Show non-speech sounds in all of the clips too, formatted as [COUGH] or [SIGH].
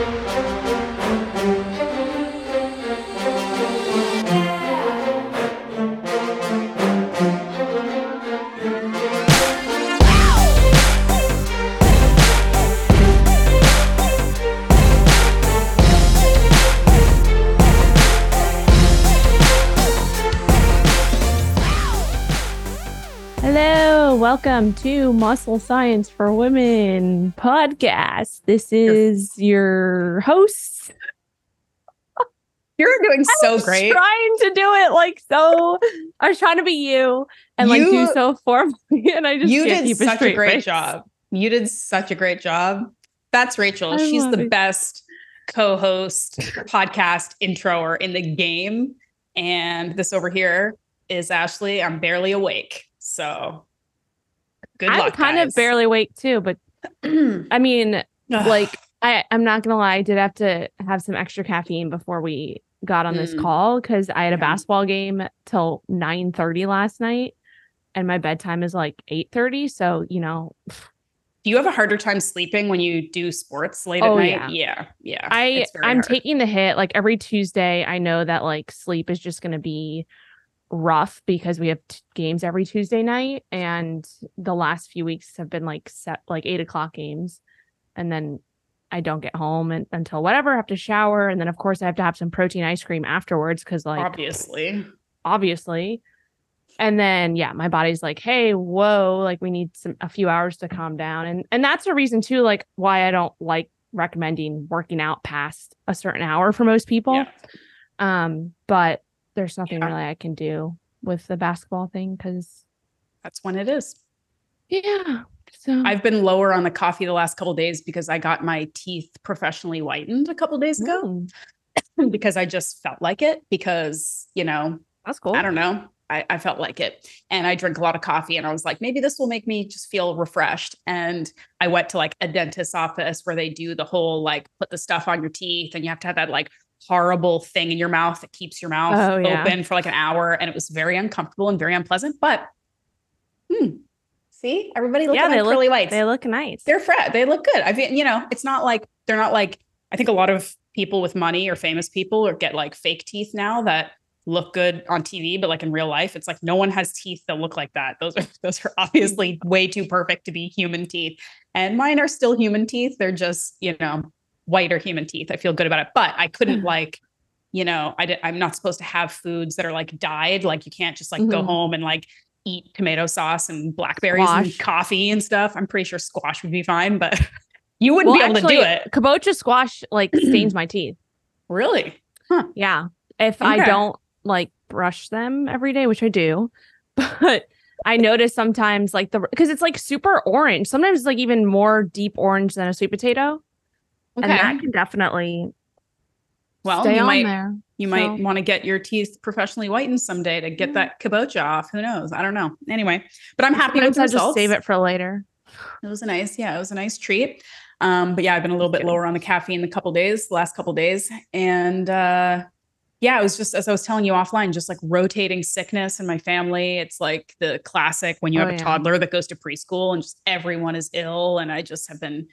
Hello, welcome to Muscle Science for Women podcast. This is your host. You're doing I so was great. Trying to do it like so. I was trying to be you and like do so formally, [LAUGHS] and I just You did keep a such a straight great face. job. You did such a great job. That's Rachel. I She's the it. best co-host, podcast introer in the game. And this over here is Ashleigh. I'm barely awake. So good I'm luck. kind of barely awake too, but [CLEARS THROAT] I mean, like I, I'm not gonna lie, I did have to have some extra caffeine before we got on this Mm. call because I had a Yeah. basketball game till 9 30 last night. And my bedtime is like 8 30. So, you know, do you have a harder time sleeping when you do sports late Oh, at yeah. night? Yeah. Yeah. I, I'm hard. taking the hit like every Tuesday. I know that like sleep is just going to be rough because we have t- games every Tuesday night, and the last few weeks have been like set like eight o'clock games, and then I don't get home and, until whatever. I have to shower, and then of course I have to have some protein ice cream afterwards because like obviously. obviously. And then yeah, my body's like, "Hey, whoa, like we need some a few hours to calm down." And and that's a reason too like why I don't like recommending working out past a certain hour for most people. Yeah. Um, but there's nothing Yeah. really I can do with the basketball thing cuz That's when it is. yeah. So I've been lower on the coffee the last couple days because I got my teeth professionally whitened a couple days ago Mm, [CLEARS THROAT] because I just felt like it because, you know, that's cool. I don't know. I, I felt like it. And I drink a lot of coffee and I was like, maybe this will make me just feel refreshed. And I went to like a dentist's office where they do the whole like put the stuff on your teeth and you have to have that like horrible thing in your mouth that keeps your mouth Oh, yeah. open for like an hour. And it was very uncomfortable and very unpleasant. But hmm, see, everybody looking Yeah, they like look- pearly whites They look nice. they're fret. They look good. I mean, you know, it's not like they're not like I think a lot of people with money or famous people or get like fake teeth now that look good on TV, but like in real life, it's like no one has teeth that look like that. Those are [LAUGHS] those are obviously way too perfect to be human teeth. And mine are still human teeth. They're just, you know, whiter human teeth. I feel good about it. But I couldn't like, you know, I I'm not supposed to have foods that are like dyed. Like you can't just like go Mhm. home and like eat tomato sauce and blackberries and coffee and stuff. I'm pretty sure squash would be fine, but [LAUGHS] you wouldn't Well, be able to do it. Kabocha squash like [CLEARS THROAT] stains my teeth. Really? Yeah. If I don't like brush them every day, which I do, [LAUGHS] but I notice sometimes like the because it's like super orange. Sometimes it's like even more deep orange than a sweet potato. And that can definitely well, stay you on might there. you So- might want to get your teeth professionally whitened someday to get Yeah. that kabocha off. Who knows? I don't know. Anyway, but I'm happy with the I just results. save it for later. It was a nice, yeah, it was a nice treat. Um, but yeah, I've been a little bit lower on the caffeine the couple days, the last couple days. And uh yeah, it was just as I was telling you offline, just like rotating sickness in my family. It's like the classic when you Oh, have a yeah. toddler that goes to preschool and just everyone is ill. And I just have been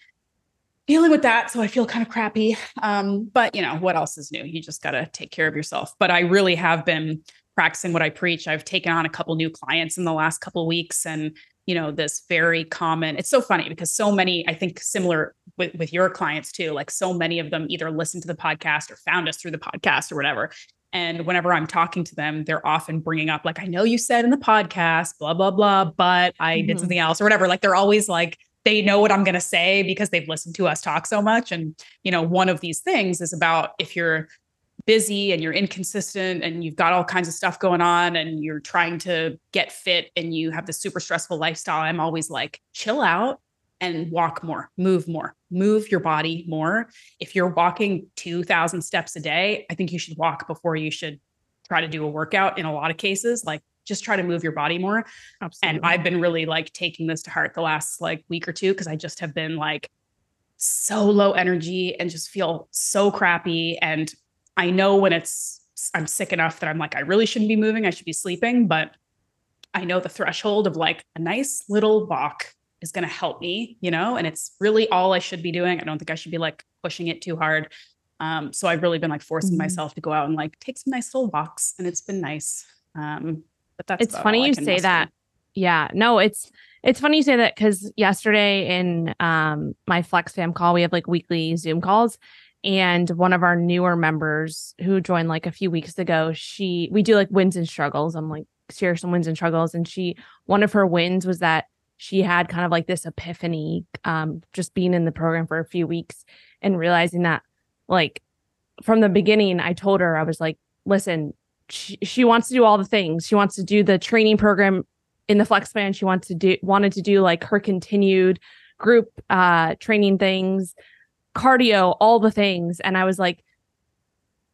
dealing with that. So I feel kind of crappy. Um, but you know, what else is new? You just gotta take care of yourself. But I really have been practicing what I preach. I've taken on a couple new clients in the last couple of weeks and you know this very common it's so funny because so many i think similar with, with your clients too like so many of them either listened to the podcast or found us through the podcast or whatever and whenever i'm talking to them they're often bringing up like i know you said in the podcast blah blah blah but i did Mhm. something else or whatever like they're always like they know what i'm going to say because they've listened to us talk so much and you know one of these things is about if you're busy and you're inconsistent and you've got all kinds of stuff going on and you're trying to get fit and you have this super stressful lifestyle, I'm always like, chill out and walk more, move more, move your body more. If you're walking 2000 steps a day, I think you should walk before you should try to do a workout in a lot of cases. Like just try to move your body more. Absolutely. And I've been really like taking this to heart the last like week or two because I just have been like so low energy and just feel so crappy. And I know when it's I'm sick enough that I'm like, I really shouldn't be moving. I should be sleeping. But I know the threshold of like a nice little walk is going to help me, you know, and it's really all I should be doing. I don't think I should be like pushing it too hard. Um, so I've really been like forcing Mhm. myself to go out and like take some nice little walks, and it's been nice. Um, but that's it's funny you say that. Yeah no it's it's funny you say that because yesterday in um my flex fam call we have like weekly zoom calls and one of our newer members who joined like a few weeks ago she we do like wins and struggles. I'm like share some wins and struggles and she one of her wins was that she had kind of like this epiphany um just being in the program for a few weeks and realizing that like from the beginning i told her i was like listen she, she wants to do all the things she wants to do the training program in the flex fam she wants to do wanted to do like her continued group uh training things cardio all the things and i was like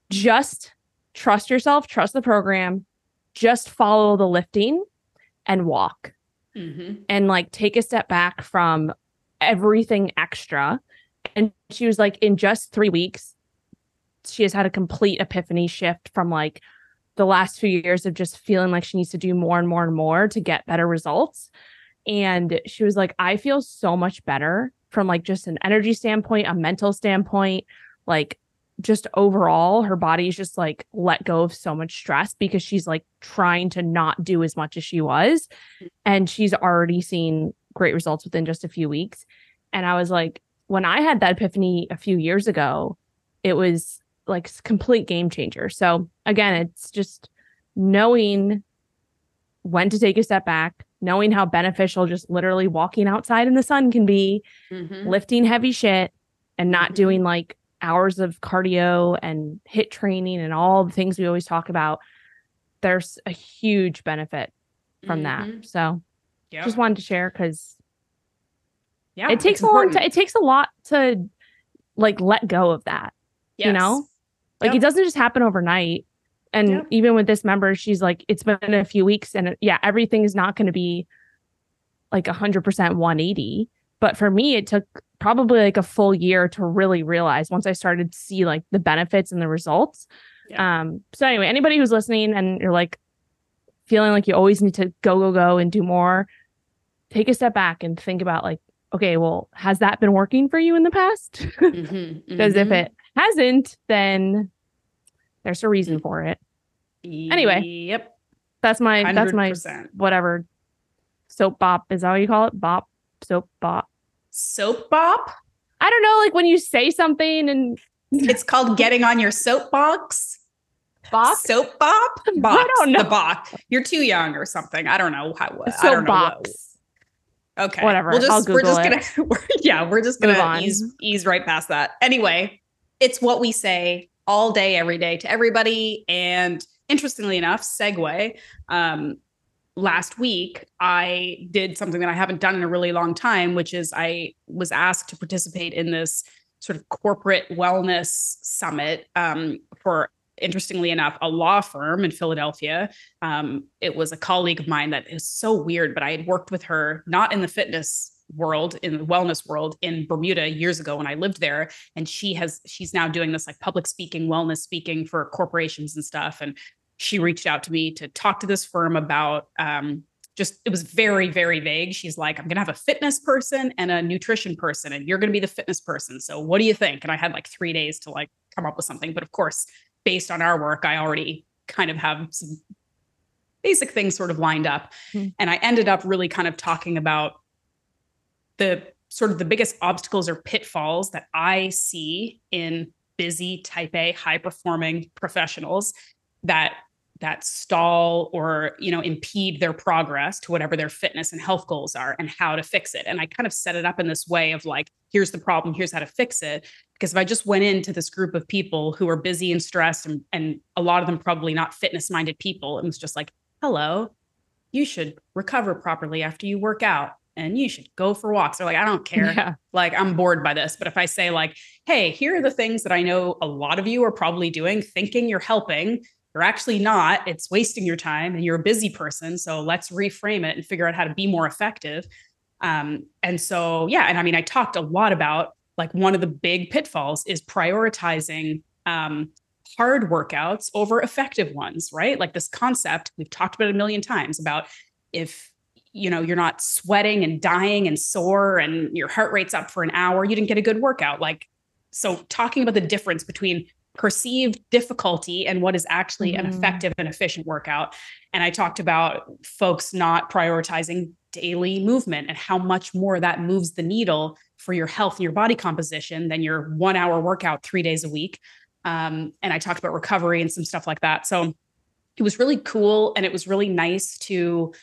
just trust yourself trust the program just follow the lifting and walk Mhm. and like take a step back from everything extra. And she was like, in just three weeks, she has had a complete epiphany shift from like the last few years of just feeling like she needs to do more and more and more to get better results. And she was like, I feel so much better from like just an energy standpoint, a mental standpoint, like just overall, her body's just like let go of so much stress because she's like trying to not do as much as she was. And she's already seen great results within just a few weeks. And I was like, when I had that epiphany a few years ago, it was like complete game changer. So again, it's just knowing when to take a step back, knowing how beneficial just literally walking outside in the sun can be, Mhm. lifting heavy shit and not Mhm. doing like hours of cardio and HIIT training and all the things we always talk about. There's a huge benefit from Mhm. that. So just wanted to share because yeah, it takes a long time. It takes a lot to like let go of that. you know? Like Yep. it doesn't just happen overnight. And Yep. even with this member, she's like, it's been a few weeks and yeah, everything is not going to be like a hundred percent 180. But for me, it took probably like a full year to really realize once I started to see like the benefits and the results. Yeah. Um, so anyway, anybody who's listening and you're like feeling like you always need to go, go, go and do more, take a step back and think about like, okay, well, has that been working for you in the past? [LAUGHS] Because if Mhm. it hasn't, then there's a reason for it. anyway, yep, That's my that's my whatever soap bop is that what you call it? Bop, soap bop. soap bop. I don't know, like when you say something and [LAUGHS] It's called getting on your soapbox. bop. Soap bop. [LAUGHS] Box. don't know. The bop. You're too young or something. I don't know how. I soap don't know what- Okay. Whatever. We'll just, I'll we're just Google gonna [LAUGHS] we're, yeah, we're just gonna ease ease right past that. Anyway, it's what we say all day, every day to everybody. And interestingly enough, segue. Um, last week I did something that I haven't done in a really long time, which is I was asked to participate in this sort of corporate wellness summit um, for interestingly enough a law firm in Philadelphia um, it was a colleague of mine that is so weird, but I had worked with her not in the fitness world, in the wellness world in Bermuda years ago when I lived there. And she has, she's now doing this like public speaking, wellness speaking for corporations and stuff. And she reached out to me to talk to this firm about um, just, it was very, very vague. She's like, I'm going to have a fitness person and a nutrition person, and you're going to be the fitness person. So what do you think? And I had like three days to like come up with something. But of course, based on our work, I already kind of have some basic things sort of lined up. Hmm. And I ended up really kind of talking about the sort of the biggest obstacles or pitfalls that I see in busy type A high performing professionals that that stall or you know impede their progress to whatever their fitness and health goals are and how to fix it. And i kind of set it up in this way of like here's the problem here's how to fix it. Because if i just went into this group of people who are busy and stressed and, and a lot of them probably not fitness minded people it was just like hello you should recover properly after you work out and you should go for walks. They're like i don't care. Yeah. like i'm bored by this. But if i say like hey here are the things that i know a lot of you are probably doing thinking you're helping. You're actually not. It's wasting your time and you're a busy person so let's reframe it and figure out how to be more effective. Um, and so yeah and i mean i talked a lot about like one of the big pitfalls is prioritizing um, hard workouts over effective ones right? Like this concept we've talked about a million times about if you know you're not sweating and dying and sore and your heart rate's up for an hour you didn't get a good workout. Like so talking about the difference between perceived difficulty and what is actually mm-hmm. an effective and efficient workout. And i talked about folks not prioritizing daily movement and how much more that moves the needle for your health and your body composition than your one hour workout three days a week. Um, and i talked about recovery and some stuff like that. So it was really cool and it was really nice to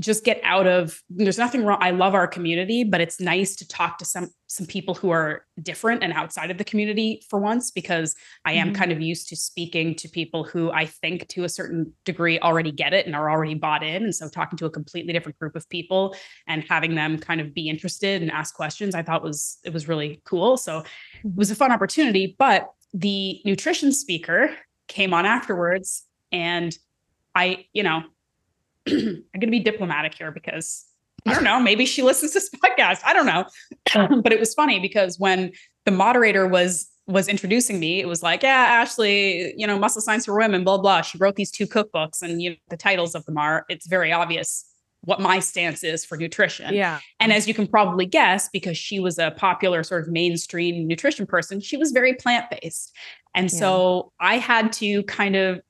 just get out of there's nothing wrong i love our community but it's nice to talk to some some people who are different and outside of the community for once because i am mm-hmm. kind of used to speaking to people who i think to a certain degree already get it and are already bought in. And so talking to a completely different group of people and having them kind of be interested and ask questions i thought was it was really cool. So it was a fun opportunity but the nutrition speaker came on afterwards and i you know [CLEARS THROAT] I'm going to be diplomatic here because I don't [LAUGHS] know, maybe she listens to this [LAUGHS] podcast. I don't know. [LAUGHS] but it was funny because when the moderator was was introducing me, it was like, yeah, Ashleigh, you know, muscle science for women, blah, blah. She wrote these two cookbooks and you know, the titles of them are, it's very obvious what my stance is for nutrition. Yeah. And as you can probably guess, because she was a popular sort of mainstream nutrition person, she was very plant-based. And yeah. so I had to kind of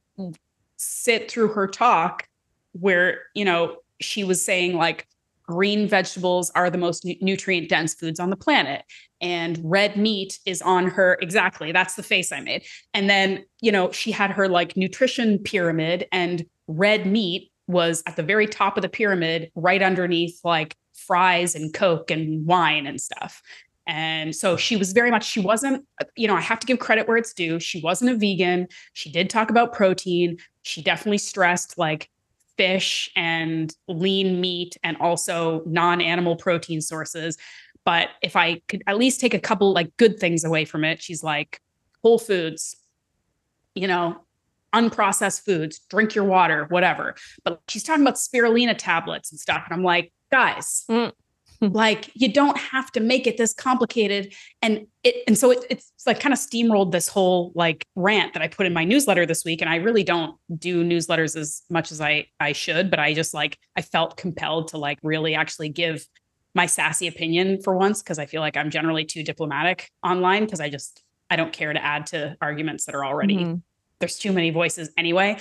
sit through her talk where, you know, she was saying like green vegetables are the most nu- nutrient dense foods on the planet and red meat is on her exactly that's the face i made. And then you know she had her like nutrition pyramid and red meat was at the very top of the pyramid right underneath like fries and coke and wine and stuff. And so she was very much she wasn't you know i have to give credit where it's due she wasn't a vegan she did talk about protein she definitely stressed like fish and lean meat and also non-animal protein sources but if i could at least take a couple like good things away from it she's like whole foods you know unprocessed foods drink your water whatever but she's talking about spirulina tablets and stuff and i'm like guys mm. Like you don't have to make it this complicated. And it and so it, it's like kind of steamrolled this whole like rant that i put in my newsletter this week. And i really don't do newsletters as much as i i should but i just like i felt compelled to like really actually give my sassy opinion for once because i feel like i'm generally too diplomatic online because i just i don't care to add to arguments that are already mm-hmm. there's too many voices anyway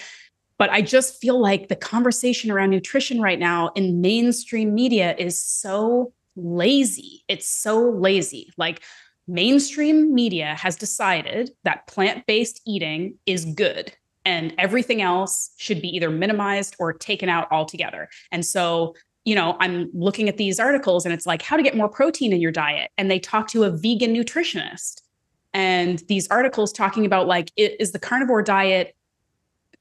but I just feel like the conversation around nutrition right now in mainstream media is so lazy. It's so lazy. Like mainstream media has decided that plant based eating is good and everything else should be either minimized or taken out altogether. And so, you know, I'm looking at these articles and it's like how to get more protein in your diet. And they talk to a vegan nutritionist. And these articles talking about like, is the carnivore diet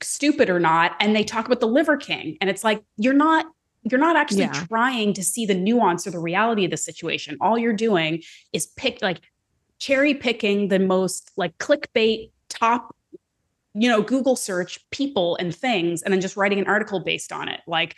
stupid or not and they talk about the liver king and it's like you're not you're not actually yeah. trying to see the nuance or the reality of the situation all you're doing is pick like cherry picking the most like clickbait top you know google search people and things and then just writing an article based on it like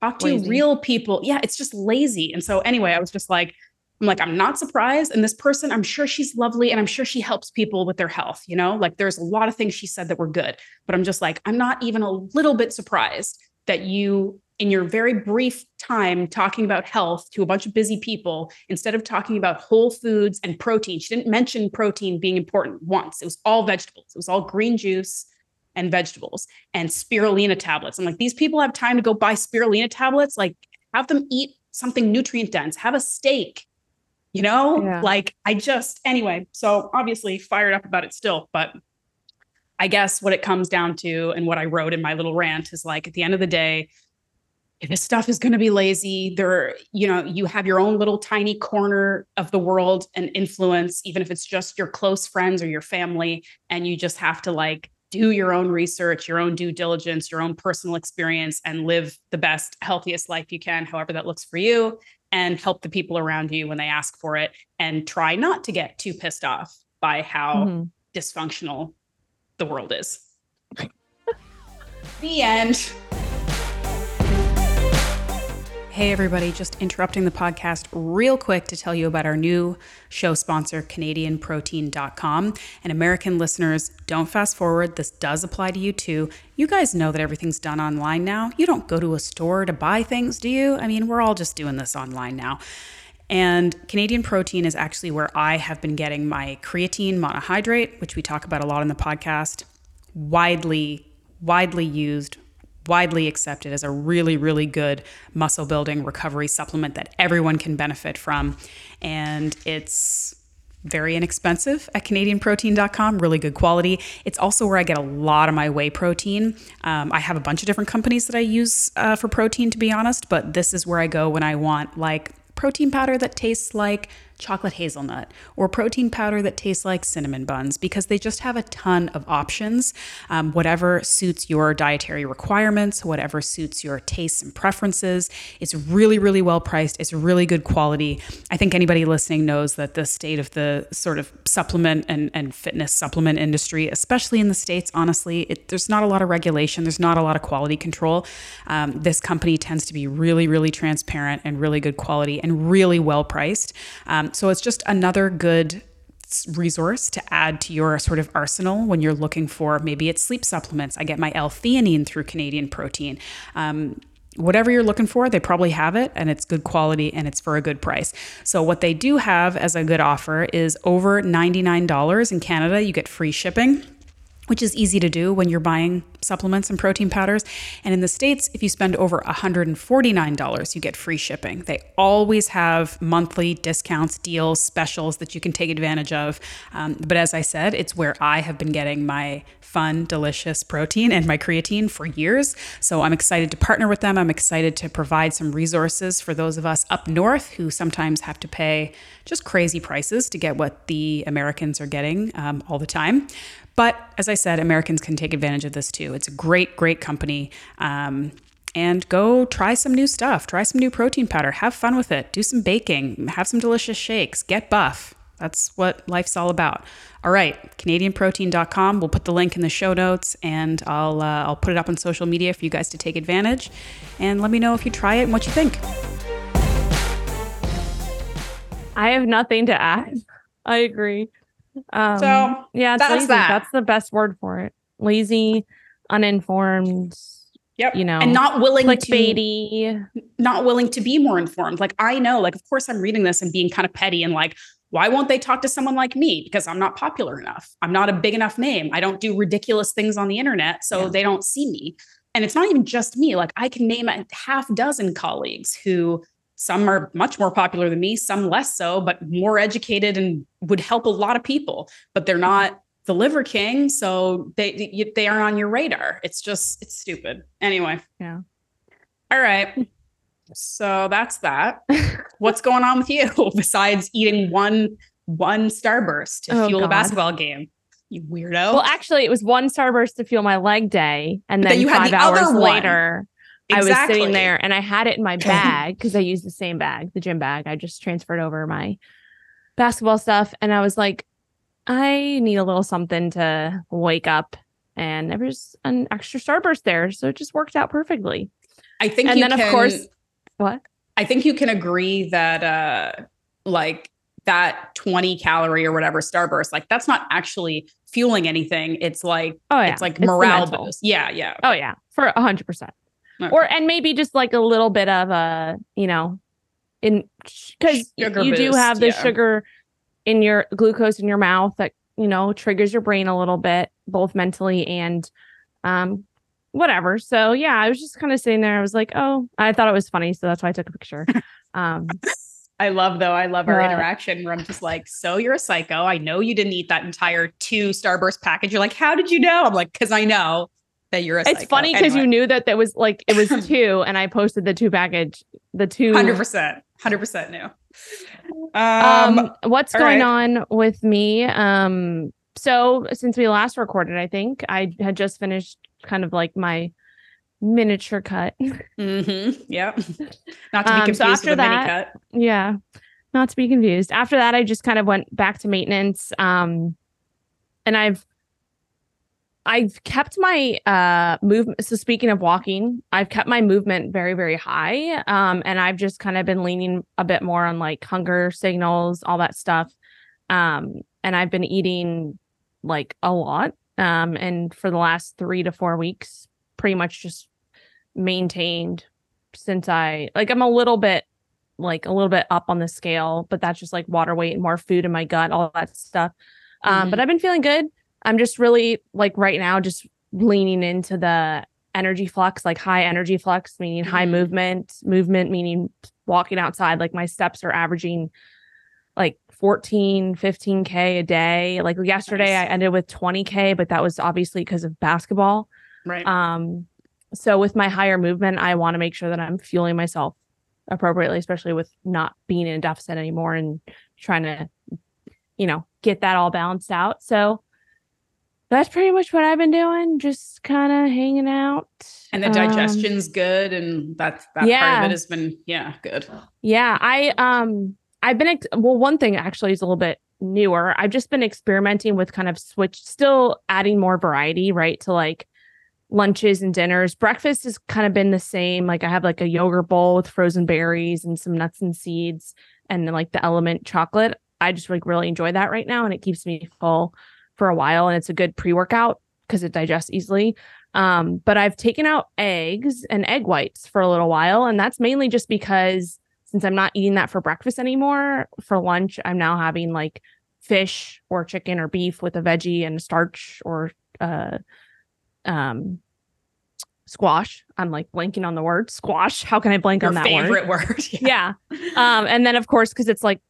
talk to lazy. real people yeah it's just lazy and so anyway i was just like I'm like, I'm not surprised. And this person, I'm sure she's lovely and I'm sure she helps people with their health. You know, like there's a lot of things she said that were good, but I'm just like, I'm not even a little bit surprised that you, in your very brief time talking about health to a bunch of busy people, instead of talking about whole foods and protein, she didn't mention protein being important once. It was all vegetables, it was all green juice and vegetables and spirulina tablets. I'm like, these people have time to go buy spirulina tablets. Like, have them eat something nutrient dense, have a steak, you know yeah. like i just anyway so obviously fired up about it still but i guess what it comes down to and what i wrote in my little rant is like at the end of the day if this stuff is going to be lazy there you know you have your own little tiny corner of the world and influence even if it's just your close friends or your family and you just have to like do your own research your own due diligence your own personal experience and live the best healthiest life you can however that looks for you and help the people around you when they ask for it and try not to get too pissed off by how mm-hmm. dysfunctional the world is. [LAUGHS] the end. Hey, everybody, just interrupting the podcast real quick to tell you about our new show sponsor, CanadianProtein.com. And American listeners, don't fast forward. This does apply to you too. You guys know that everything's done online now. You don't go to a store to buy things, do you? I mean, we're all just doing this online now. And Canadian Protein is actually where I have been getting my creatine monohydrate, which we talk about a lot in the podcast. Widely, widely used, widely accepted as a really, really good muscle building recovery supplement that everyone can benefit from. And it's very inexpensive at CanadianProtein.com, really good quality. It's also where I get a lot of my whey protein. Um, I have a bunch of different companies that I use uh, for protein, to be honest, but this is where I go when I want like protein powder that tastes like chocolate hazelnut or protein powder that tastes like cinnamon buns because they just have a ton of options. Um, whatever suits your dietary requirements, whatever suits your tastes and preferences. It's really, really well priced. It's really good quality. I think anybody listening knows that the state of the sort of supplement and, and fitness supplement industry, especially in the States, honestly, it, there's not a lot of regulation, there's not a lot of quality control. Um, this company tends to be really, really transparent and really good quality and really well priced. Um, so it's just another good resource to add to your sort of arsenal when you're looking for maybe it's sleep supplements. I get my L-theanine through Canadian Protein. Um, whatever you're looking for, they probably have it and it's good quality and it's for a good price. So, what they do have as a good offer is over $99 in Canada, you get free shipping which is easy to do when you're buying supplements and protein powders. And in the States, if you spend over $149, you get free shipping. They always have monthly discounts, deals, specials that you can take advantage of. Um, but as I said, it's where I have been getting my fun, delicious protein and my creatine for years. So I'm excited to partner with them. I'm excited to provide some resources for those of us up north who sometimes have to pay just crazy prices to get what the Americans are getting um, all the time. But as I said, Americans can take advantage of this too. It's a great, great company. Um, and go try some new stuff. Try some new protein powder. Have fun with it. Do some baking. Have some delicious shakes. Get buff. That's what life's all about. All right, CanadianProtein.com. We'll put the link in the show notes, and I'll uh, I'll put it up on social media for you guys to take advantage. And let me know if you try it and what you think. I have nothing to add. I agree. Um, so yeah, that's lazy. that. That's the best word for it. Lazy, uninformed. Yep. You know, and not willing to not willing to be more informed. Like I know, like of course I'm reading this and being kind of petty and like, why won't they talk to someone like me? Because I'm not popular enough. I'm not a big enough name. I don't do ridiculous things on the internet, so Yeah. they don't see me. And it's not even just me. Like I can name a half dozen colleagues who some are much more popular than me, some less so, but more educated and would help a lot of people. But they're not the liver king, so they they are on your radar. It's just it's stupid. Anyway. Yeah. All right. So that's that. What's going on with you [LAUGHS] besides eating one one starburst to Oh, fuel a basketball game? You weirdo. Well, actually, it was one starburst to fuel my leg day, and then you had five the hours other later, I was sitting there and I had it in my [LAUGHS] bag because I used the same bag, the gym bag. I just transferred over my basketball stuff, and I was like, I need a little something to wake up, and there was an extra starburst there, so it just worked out perfectly. I think and you then, of course- What? I think you can agree that uh like that 20 calorie or whatever starburst, like that's not actually fueling anything. It's like Oh yeah, it's like morale boost. Yeah, yeah. Oh yeah, for a hundred percent. Okay. Or and maybe just like a little bit of a, you know, in because you do have the yeah. sugar in your glucose in your mouth that you know triggers your brain a little bit, both mentally and um whatever. So yeah, I was just kind of sitting there. I was like, oh, I thought it was funny, so that's why I took a picture. [LAUGHS] Um, I love though. I love our But- interaction where I'm just like, so you're a psycho. I know you didn't eat that entire two Starburst package. You're like, how did you know? I'm like, because I know that you're a it's psycho. funny because you knew that there was like it was two, [LAUGHS] and I posted the two package, the two 100%. 100% new. um, Um, what's going right. on with me um so since we last recorded i think i had just finished kind of like my miniature cut [LAUGHS] mhm, yep. Not to be Um, so confused after with a mini that- cut. yeah not to be confused after that i just kind of went back to maintenance um and i've I've kept my uh movement. So speaking of walking, I've kept my movement very, very high. Um, and I've just kind of been leaning a bit more on like hunger signals, all that stuff. Um, and I've been eating like a lot. Um, and for the last three to four weeks, pretty much just maintained since I like I'm a little bit like a little bit up on the scale, but that's just like water weight and more food in my gut, all that stuff. Um, but Mhm. I've been feeling good. I'm just really like right now, just leaning into the energy flux, like high energy flux, meaning high Mhm. movement, movement, meaning walking outside. Like my steps are averaging like 14, 15K a day. Like yesterday, I ended with 20K, but that was obviously because of basketball. Right. Um, so with my higher movement, I want to make sure that I'm fueling myself appropriately, especially with not being in a deficit anymore and trying to, you know, get that all balanced out. So that's pretty much what I've been doing, just kind of hanging out. and the Um, digestion's good and that's that part of it has been yeah good Yeah, I um I've been ex- well one thing actually is a little bit newer. I've just been experimenting with kind of switch still adding more variety, right? To like lunches and dinners. Breakfast has kind of been the same. Like I have like a yogurt bowl with frozen berries and some nuts and seeds and then like the element chocolate. I just like really enjoy that right now and it keeps me full for a while and it's a good pre-workout because it digests easily. Um, but I've taken out eggs and egg whites for a little while, and that's mainly just because since I'm not eating that for breakfast anymore, for lunch, I'm now having like fish or chicken or beef with a veggie and starch or uh um squash. I'm like blanking on the word [LAUGHS] squash. How can I blank your on that word? favorite word, [LAUGHS] Yeah. Um, and then of course, because it's like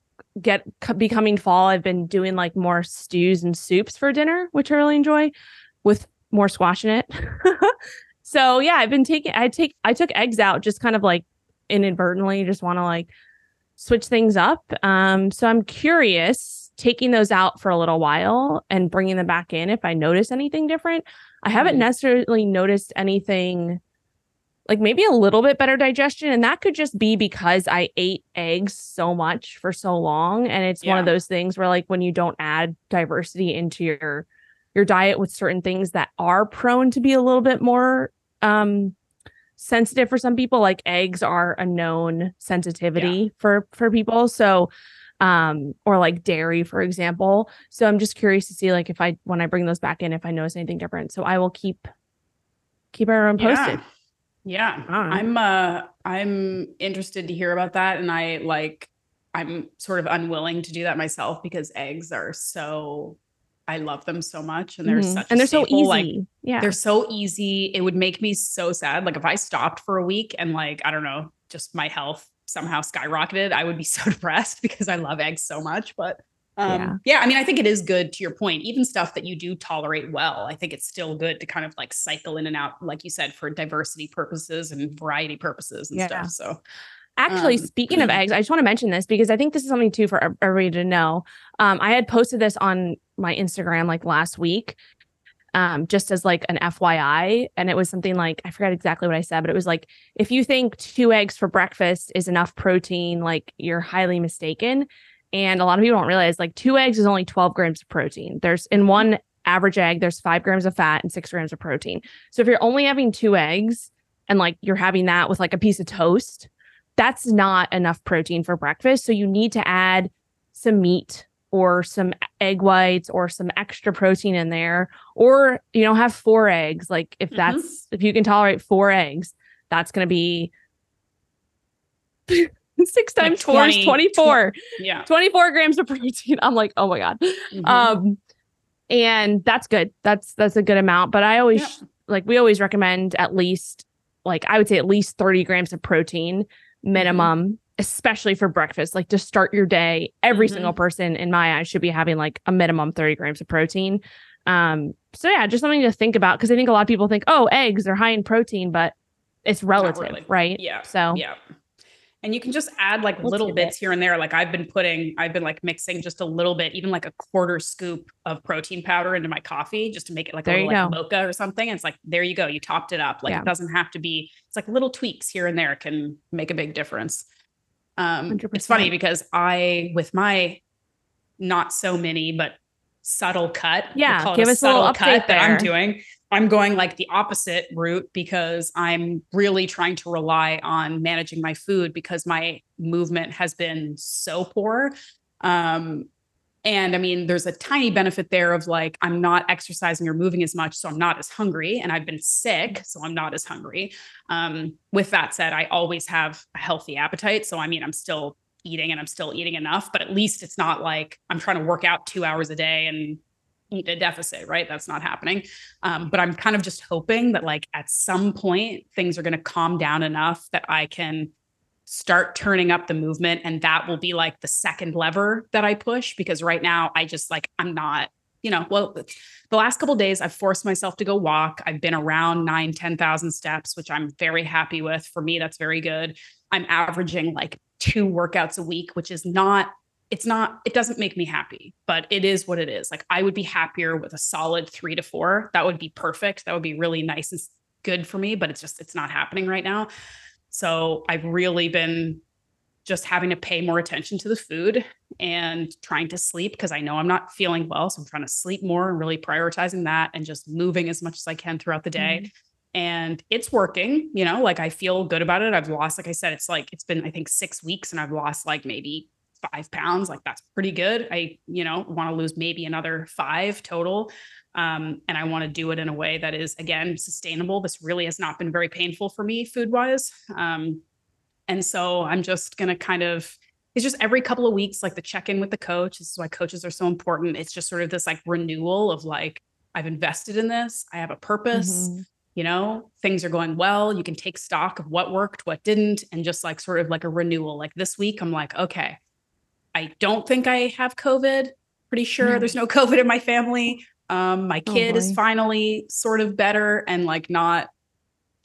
get becoming fall, I've been doing like more stews and soups for dinner, which I really enjoy, with more squash in it. [LAUGHS] so yeah, I've been taking. I take. I took eggs out just kind of like inadvertently. Just want to like switch things up. Um, so I'm curious taking those out for a little while and bringing them back in if I notice anything different. I haven't Mhm. necessarily noticed anything like maybe a little bit better digestion and that could just be because I ate eggs so much for so long and it's one of those things where like when you don't add diversity into your your diet with certain things that are prone to be a little bit more um sensitive for some people like eggs are a known sensitivity for for people. So um or like dairy for example. So i'm just curious to see like if i when i bring those back in if i notice anything different. So i will keep keep everyone posted Yeah. Yeah. I don't know. I'm uh I'm interested to hear about that. And I like I'm sort of unwilling to do that myself because eggs are so I love them so much and they're Mhm. such and they're so easy like yeah they're so easy. It would make me so sad. Like if I stopped for a week and like, I don't know, just my health somehow skyrocketed, I would be [LAUGHS] so depressed because I love eggs so much. But um Yeah. yeah. I mean, I think it is good to your point. Even stuff that you do tolerate well, I think it's still good to kind of like cycle in and out, like you said, for diversity purposes and variety purposes and Yeah. stuff. So Actually, Um, speaking of eggs, I just want to mention this because I think this is something too for everybody to know. Um, I had posted this on my Instagram like last week, um, just as like an FYI, and it was something like I forgot exactly what I said, but it was like if you think two eggs for breakfast is enough protein, like you're highly mistaken. And a lot of people don't realize like two eggs is only 12 grams of protein. There's in one average egg, there's five grams of fat and six grams of protein. So if you're only having two eggs and like you're having that with like a piece of toast, that's not enough protein for breakfast. So you need to add some meat or some egg whites or some extra protein in there. Or, you know, have four eggs. Like if Mhm. that's if you can tolerate four eggs, that's gonna be [LAUGHS] six Like times four is 20 24. yeah. 24 grams of protein. [LAUGHS] I'm like, oh my God. Mhm. Um, and that's good. That's that's a good amount. But I always Yeah. like we always recommend at least like I would say at least 30 grams of protein minimum, especially for breakfast. Like to start your day, every Mhm. single person in my eyes should be having like a minimum 30 grams of protein. Um, so yeah, just something to think about because I think a lot of people think, oh, eggs are high in protein, but it's relative, really. right? Yeah. So Yeah. And you can just add like Little little bits here and there. Like I've been putting, I've been like mixing just a little bit, even like a quarter scoop of protein powder into my coffee just to make it like There a little like go. mocha or something. And it's like, there you go. You topped it up. Like Yeah. it doesn't have to be, it's like little tweaks here and there can make a big difference. Um, it's funny because I, with my not so many, but subtle cut. We'll Yeah, it give us a little subtle cut update that I'm doing. I'm going like the opposite route because I'm really trying to rely on managing my food because my movement has been so poor. Um, and I mean, there's a tiny benefit there of like, I'm not exercising or moving as much, so I'm not as hungry. And I've been sick, so I'm not as hungry. Um, with that said, I always have a healthy appetite. So, I mean, I'm still eating and I'm still eating enough, but at least it's not like I'm trying to work out two hours a day and eat a deficit, right? That's not happening. Um, but I'm kind of just hoping that like at some point things are going to calm down enough that I can start turning up the movement and that will be like the second lever that I push because right now I just like I'm not you know well the last couple days I've forced myself to go walk I've been around 9 10,000 steps which I'm very happy with for me that's very good I'm averaging like two workouts a week which is not it's not it doesn't make me happy but it is what it is like I would be happier with a solid 3 to 4 that would be perfect that would be really nice and good for me but it's just it's not happening right now so I've really been just having to pay more attention to the food and trying to sleep because I know I'm not feeling well. So I'm trying to sleep more and really prioritizing that and just moving as much as I can throughout the day. Mhm. And it's working, you know, like I feel good about it. I've lost, like I said, it's like it's been, I think, six weeks and I've lost like maybe five pounds. Like that's pretty good. I, you know, want to lose maybe another five total. Um, and I want to do it in a way that is, again, sustainable. This really has not been very painful for me food wise. Um, and so I'm just going to kind of, it's just every couple of weeks, like the check in with the coach. This is why coaches are so important. It's just sort of this like renewal of like, I've invested in this, I have a purpose. Mhm. You know, things are going well. You can take stock of what worked, what didn't, and just like sort of like a renewal. Like this week, I'm like, okay, I don't think I have COVID. Pretty sure Yeah. there's no COVID in my family. Um, my Oh, kid is finally sort of better and like not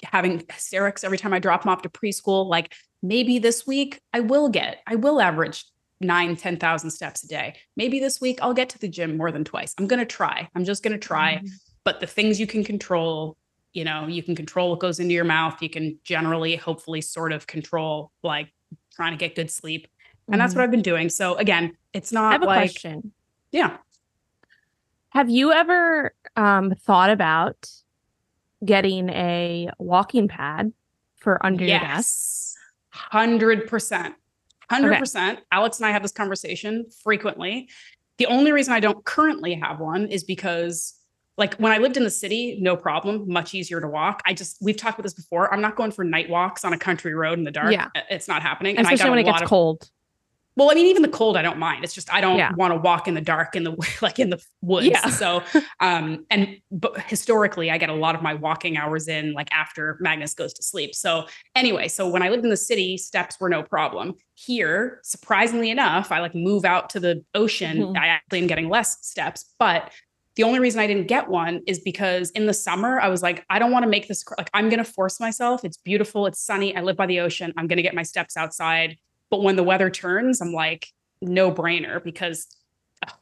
having hysterics every time I drop him off to preschool. Like maybe this week I will get, I will average nine, 10,000 steps a day. Maybe this week I'll get to the gym more than twice. I'm going to try. I'm just going to try. Mhm. But the things you can control, you know, you can control what goes into your mouth. You can generally, hopefully, sort of control like trying to get good sleep. And that's Mhm. what I've been doing. So again, it's not I have a like, question. yeah. Have you ever um, thought about getting a walking pad for under your desk? Yes. Hundred percent. Hundred percent. Alex and I have this conversation frequently. The only reason I don't currently have one is because like when I lived in the city, no problem, much easier to walk. I just we've talked about this before. I'm not going for night walks on a country road in the dark. Yeah. It's not happening. And I Especially when it gets of cold. well, I mean, even the cold, I don't mind. It's just I don't Yeah. want to walk in the dark in the [LAUGHS] like in the woods. Yeah. So, um, and but historically, I get a lot of my walking hours in like after Magnus goes to sleep. So anyway, so when I lived in the city, steps were no problem. Here, surprisingly enough, I like move out to the ocean. Mhm. I actually am getting less steps, but the only reason I didn't get one is because in the summer I was like, I don't want to make this like I'm going to force myself. It's beautiful, it's sunny. I live by the ocean. I'm going to get my steps outside. But when the weather turns, I'm like, no brainer because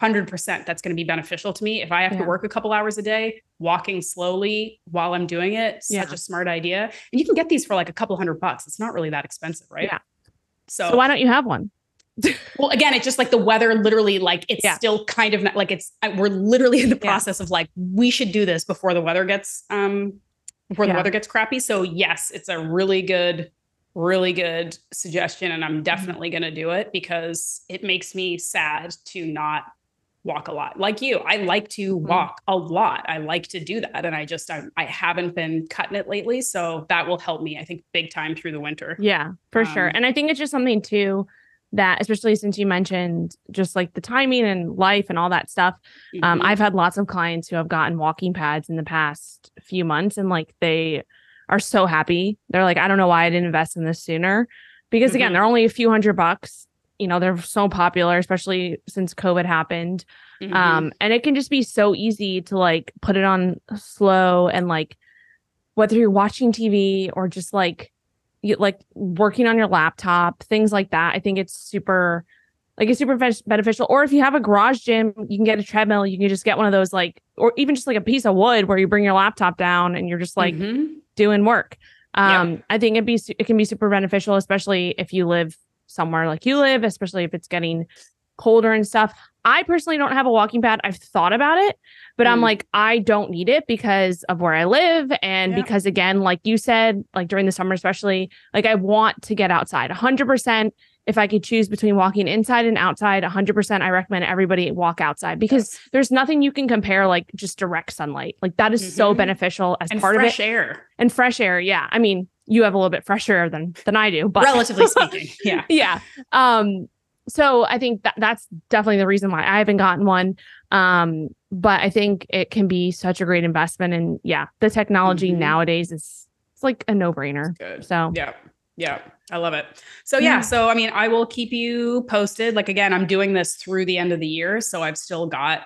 100% that's going to be beneficial to me. If I have Yeah. to work a couple hours a day, walking slowly while I'm doing it, yeah. such a smart idea. And you can get these for like a couple hundred bucks. It's not really that expensive, right? Yeah. So, So why don't you have one? Well, again, it's just like the weather literally like it's Yeah. still kind of not, like it's we're literally in the Yeah. process of like we should do this before the weather gets um before the weather gets crappy. So yes, it's a really good really good suggestion and Mm-hmm. I'm definitely going to do it because it makes me sad to not walk a lot. Like you, I like to Mhm. walk a lot. I like to do that and I just I, I haven't been cutting it lately, so that will help me I think big time through the winter. Yeah, for sure. Um, And I think it's just something too that, especially since you mentioned just like the timing and life and all that stuff. Um, Mhm. I've had lots of clients who have gotten walking pads in the past few months and like they are so happy. They're like, I don't know why I didn't invest in this sooner. Because again, Mhm. they're only a few hundred bucks. You know, they're so popular, especially since COVID happened. Mhm. Um, and it can just be so easy to like put it on slow and like whether you're watching TV or just like you like working on your laptop, things like that. I think it's super like it's super beneficial. Or if you have a garage gym, you can get a treadmill. You can just get one of those like, or even just like a piece of wood where you bring your laptop down and you're just like Mhm. doing work. Yeah. Um, I think it'd be it can be super beneficial, especially if you live somewhere like you live, especially if it's getting colder and stuff. I personally don't have a walking pad. I've thought about it, but I'm Mm. like, I don't need it because of where I live. And Yeah. because, again, like you said, like during the summer, especially, like I want to get outside 100%. If I could choose between walking inside and outside, 100%, I recommend everybody walk outside because Yes. there's nothing you can compare like just direct sunlight. Like that is so Mhm. beneficial as and part of it fresh air, and fresh air. Yeah. I mean, you have a little bit fresher air than than I do, but relatively speaking. [LAUGHS] Yeah. yeah. Um, so I think that that's definitely the reason why I haven't gotten one. Um, but I think it can be such a great investment. And yeah, the technology Mhm. nowadays is it's like a no-brainer. Good. So Yeah. Yeah. I love it. So yeah, Yeah. so I mean, I will keep you posted. Like again, I'm doing this through the end of the year. So I've still got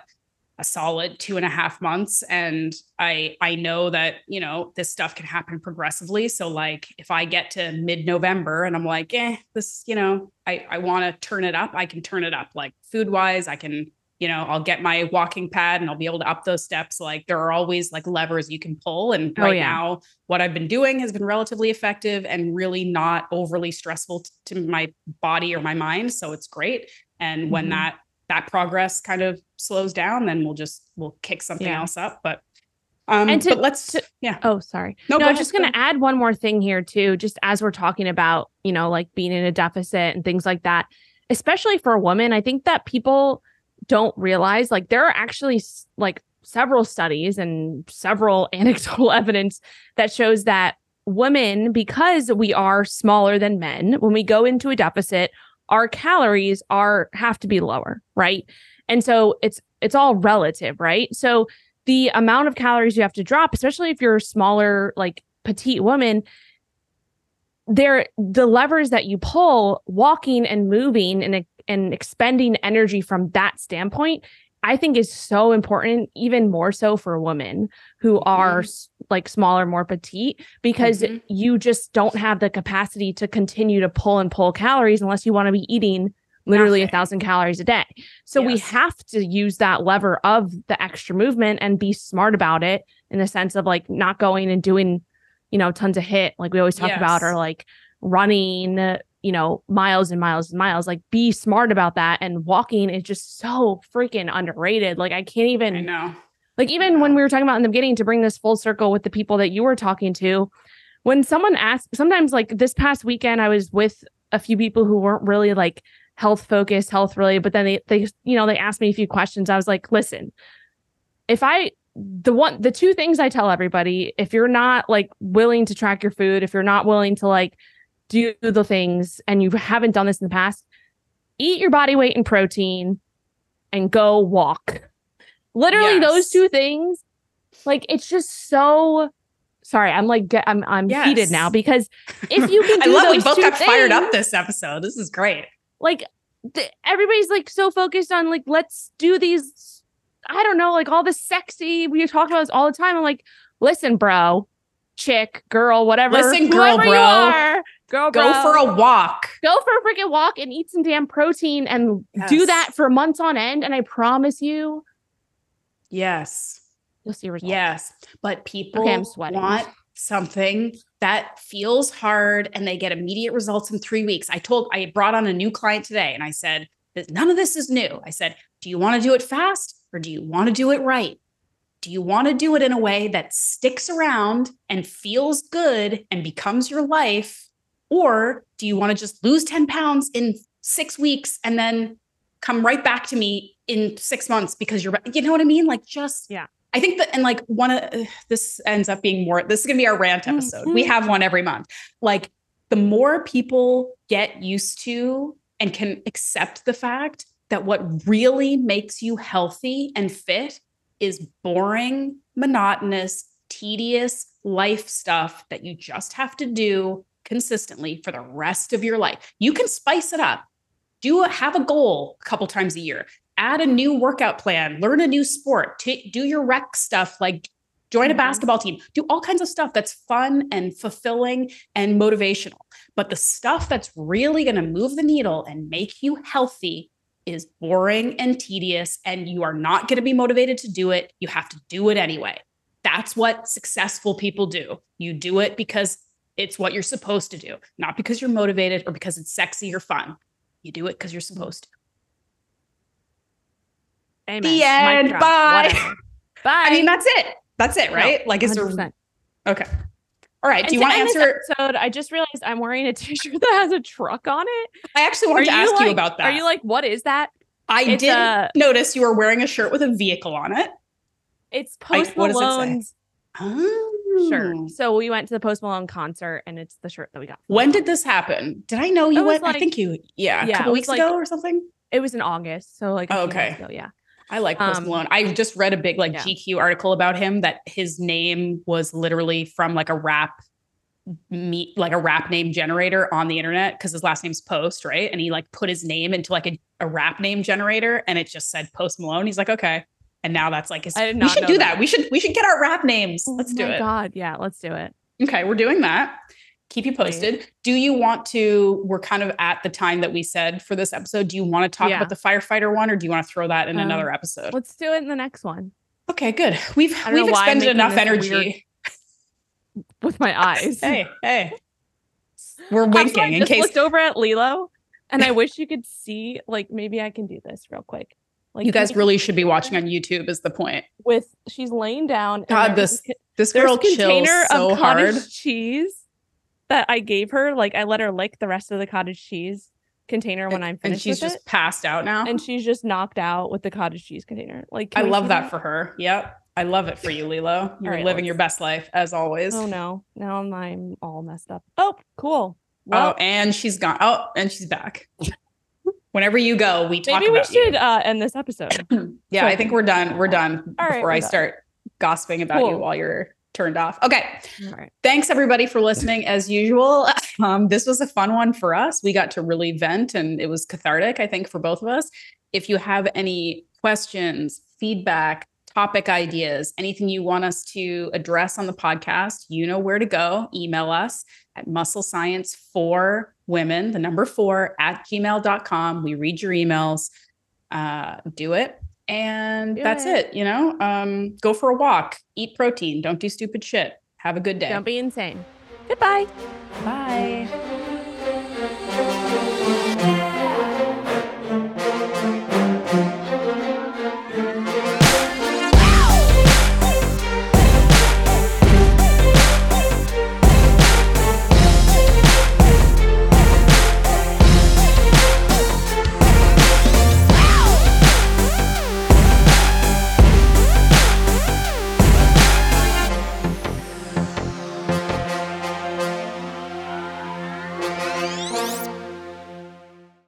a solid two and a half months. And I I know that, you know, this stuff can happen progressively. So like if I get to mid-November and I'm like, eh, this, you know, I, I want to turn it up, I can turn it up. Like food wise, I can, you know, I'll get my walking pad and I'll be able to up those steps. Like there are always like levers you can pull. And Oh, right yeah. now, what I've been doing has been relatively effective and really not overly stressful t- to my body or my mind. So it's great. And when Mhm. that that progress kind of slows down, then we'll just we'll kick something Yeah. else up. But um, And to- but let's to- yeah. Oh, sorry. No, No, go I'm ahead, just going to add one more thing here too, just as we're talking about, you know, like being in a deficit and things like that, especially for a woman. I think that people don't realize like there are actually like several studies and several [LAUGHS] anecdotal evidence that shows that women, because we are smaller than men, when we go into a deficit, our calories are have to be lower, right? And so it's it's all relative, right? So the amount of calories you have to drop, especially if you're a smaller, like petite woman, there the levers that you pull, walking and moving and and expending energy from that standpoint, I think is so important, even more so for women who are like smaller, more petite, because Mhm. you just don't have the capacity to continue to pull and pull calories unless you want to be eating literally a thousand calories a day. So we have to use that lever of the extra movement and be smart about it in the sense of like not going and doing, you know, tons of HIIT like we always talk about or like running, you know, miles and miles and miles. Like be smart about that. And walking is just so freaking underrated. Like I can't I even know. like even when we were talking about in the beginning to bring this full circle with the people that you were talking to, when someone asked sometimes like this past weekend I was with a few people who weren't really like health focused, health related, but then they they you know, they asked me a few questions. I was like, "Listen, if I the one the two things I tell everybody, if you're not like willing to track your food, if you're not willing to like do the things and you haven't done this in the past, eat your body weight in protein and go walk. Literally those two things. Like it's just so sorry, I'm like I'm I'm heated now because if [LAUGHS] you can I love we both got fired up this episode. This is great. Like th- everybody's like so focused on like let's do these i don't know like all the sexy we talk about this all the time i'm like listen bro chick girl whatever Listen, girl, bro. are, girl Go bro, for a walk. go for a freaking walk and eat some damn protein and do that for months on end and i promise you Yes. you'll see results Yes. But people I'm sweating. want something that feels hard and they get immediate results in three weeks. I told, I brought on a new client today and I said, none of this is new. I said, do you want to do it fast or do you want to do it right? Do you want to do it in a way that sticks around and feels good and becomes your life? Or do you want to just lose 10 pounds in six weeks and then come right back to me in six months because you're, you know what I mean? Like just, Yeah. I think that, and like one of uh, this ends up being more, this is going to be our rant episode. We Mhm. have one every month. Like the more people get used to and can accept the fact that what really makes you healthy and fit is boring, monotonous, tedious life stuff that you just have to do consistently for the rest of your life. You can spice it up. Do a, have a goal a couple times a year. Add a new workout plan, learn a new sport, t- do your rec stuff like join a Mhm. basketball team, do all kinds of stuff that's fun and fulfilling and motivational. But the stuff that's really going to move the needle and make you healthy is boring and tedious, and you are not going to be motivated to do it. You have to do it anyway. That's what successful people do. You do it because it's what you're supposed to do, not because you're motivated or because it's sexy or fun. You do it because you're supposed to. Amen. The end. Bye. Whatever. Bye. [LAUGHS] I mean, that's it. That's it, No, right? like, is there okay? All right. And Do you want to answer? episode, I just realized I'm wearing a t-shirt [LAUGHS] that has a truck on it. I actually wanted to ask like, you about that. Are you like, what is that? I It's did a- notice you were wearing a shirt with a vehicle on it. It's I- Post what does it? Malone's Oh. shirt. So we went to the Post Malone concert, and it's the shirt that we got. When did this happen? Did I know you went? I think you, yeah, a couple weeks like- ago or something. it was in August? So like, Oh, okay. ago, yeah. I like Post Um, Malone. I just read a big like yeah. GQ article about him that his name was literally from like a rap meet like a rap name generator on the internet because his last name's Post, right? And he like put his name into like a, a rap name generator and it just said Post Malone. He's like, okay. And now that's like his I did we should do that. that. We should we should get our rap names. Oh Let's do my it. God, yeah, let's do it. Okay, we're doing that. Keep you posted. Do you want to? We're kind of at the time that we said for this episode. Do you want to talk Yeah. about the firefighter one, or do you want to throw that in Um, another episode? Let's do it in the next one Okay, good. We've we've know why I'm expended enough energy. weird with my eyes. Hey, hey. [LAUGHS] We're Also, I winking in case looked over at Lilo, and I [LAUGHS] wish you could see. Like, maybe I can do this real quick. Like you guys really should be watching on YouTube. Is the point? with she's laying down. God, this this girl chills so hard. cheese that I gave her. Like I let her lick the rest of the cottage cheese container when I'm finished. and she's just it, passed out now. and she's just knocked out with the cottage cheese container. Like I love that for her. Yep. I love it for you, Lilo. You're right, living let's- your best life as always. Oh no! Now I'm, I'm all messed up. Oh, cool. oh, and she's gone. Oh, and she's back. [LAUGHS] Whenever you go, we talk maybe we should uh, end this episode. [CLEARS THROAT] Yeah, So- I think we're done. We're done All right, before we're I done. start gossiping about you while you're turned off. Okay. right. Thanks everybody for listening as usual. [LAUGHS] Um, this was a fun one for us. We got to really vent and it was cathartic, I think, for both of us. If you have any questions, feedback, topic ideas, anything you want us to address on the podcast, you know where to go. Email us at muscle science for women, the number four at gmail.com. We read your emails. Uh, do it. And that's it. it. You know, um, go for a walk, eat protein, don't do stupid shit. Have a good day. Don't be insane. Goodbye. Bye.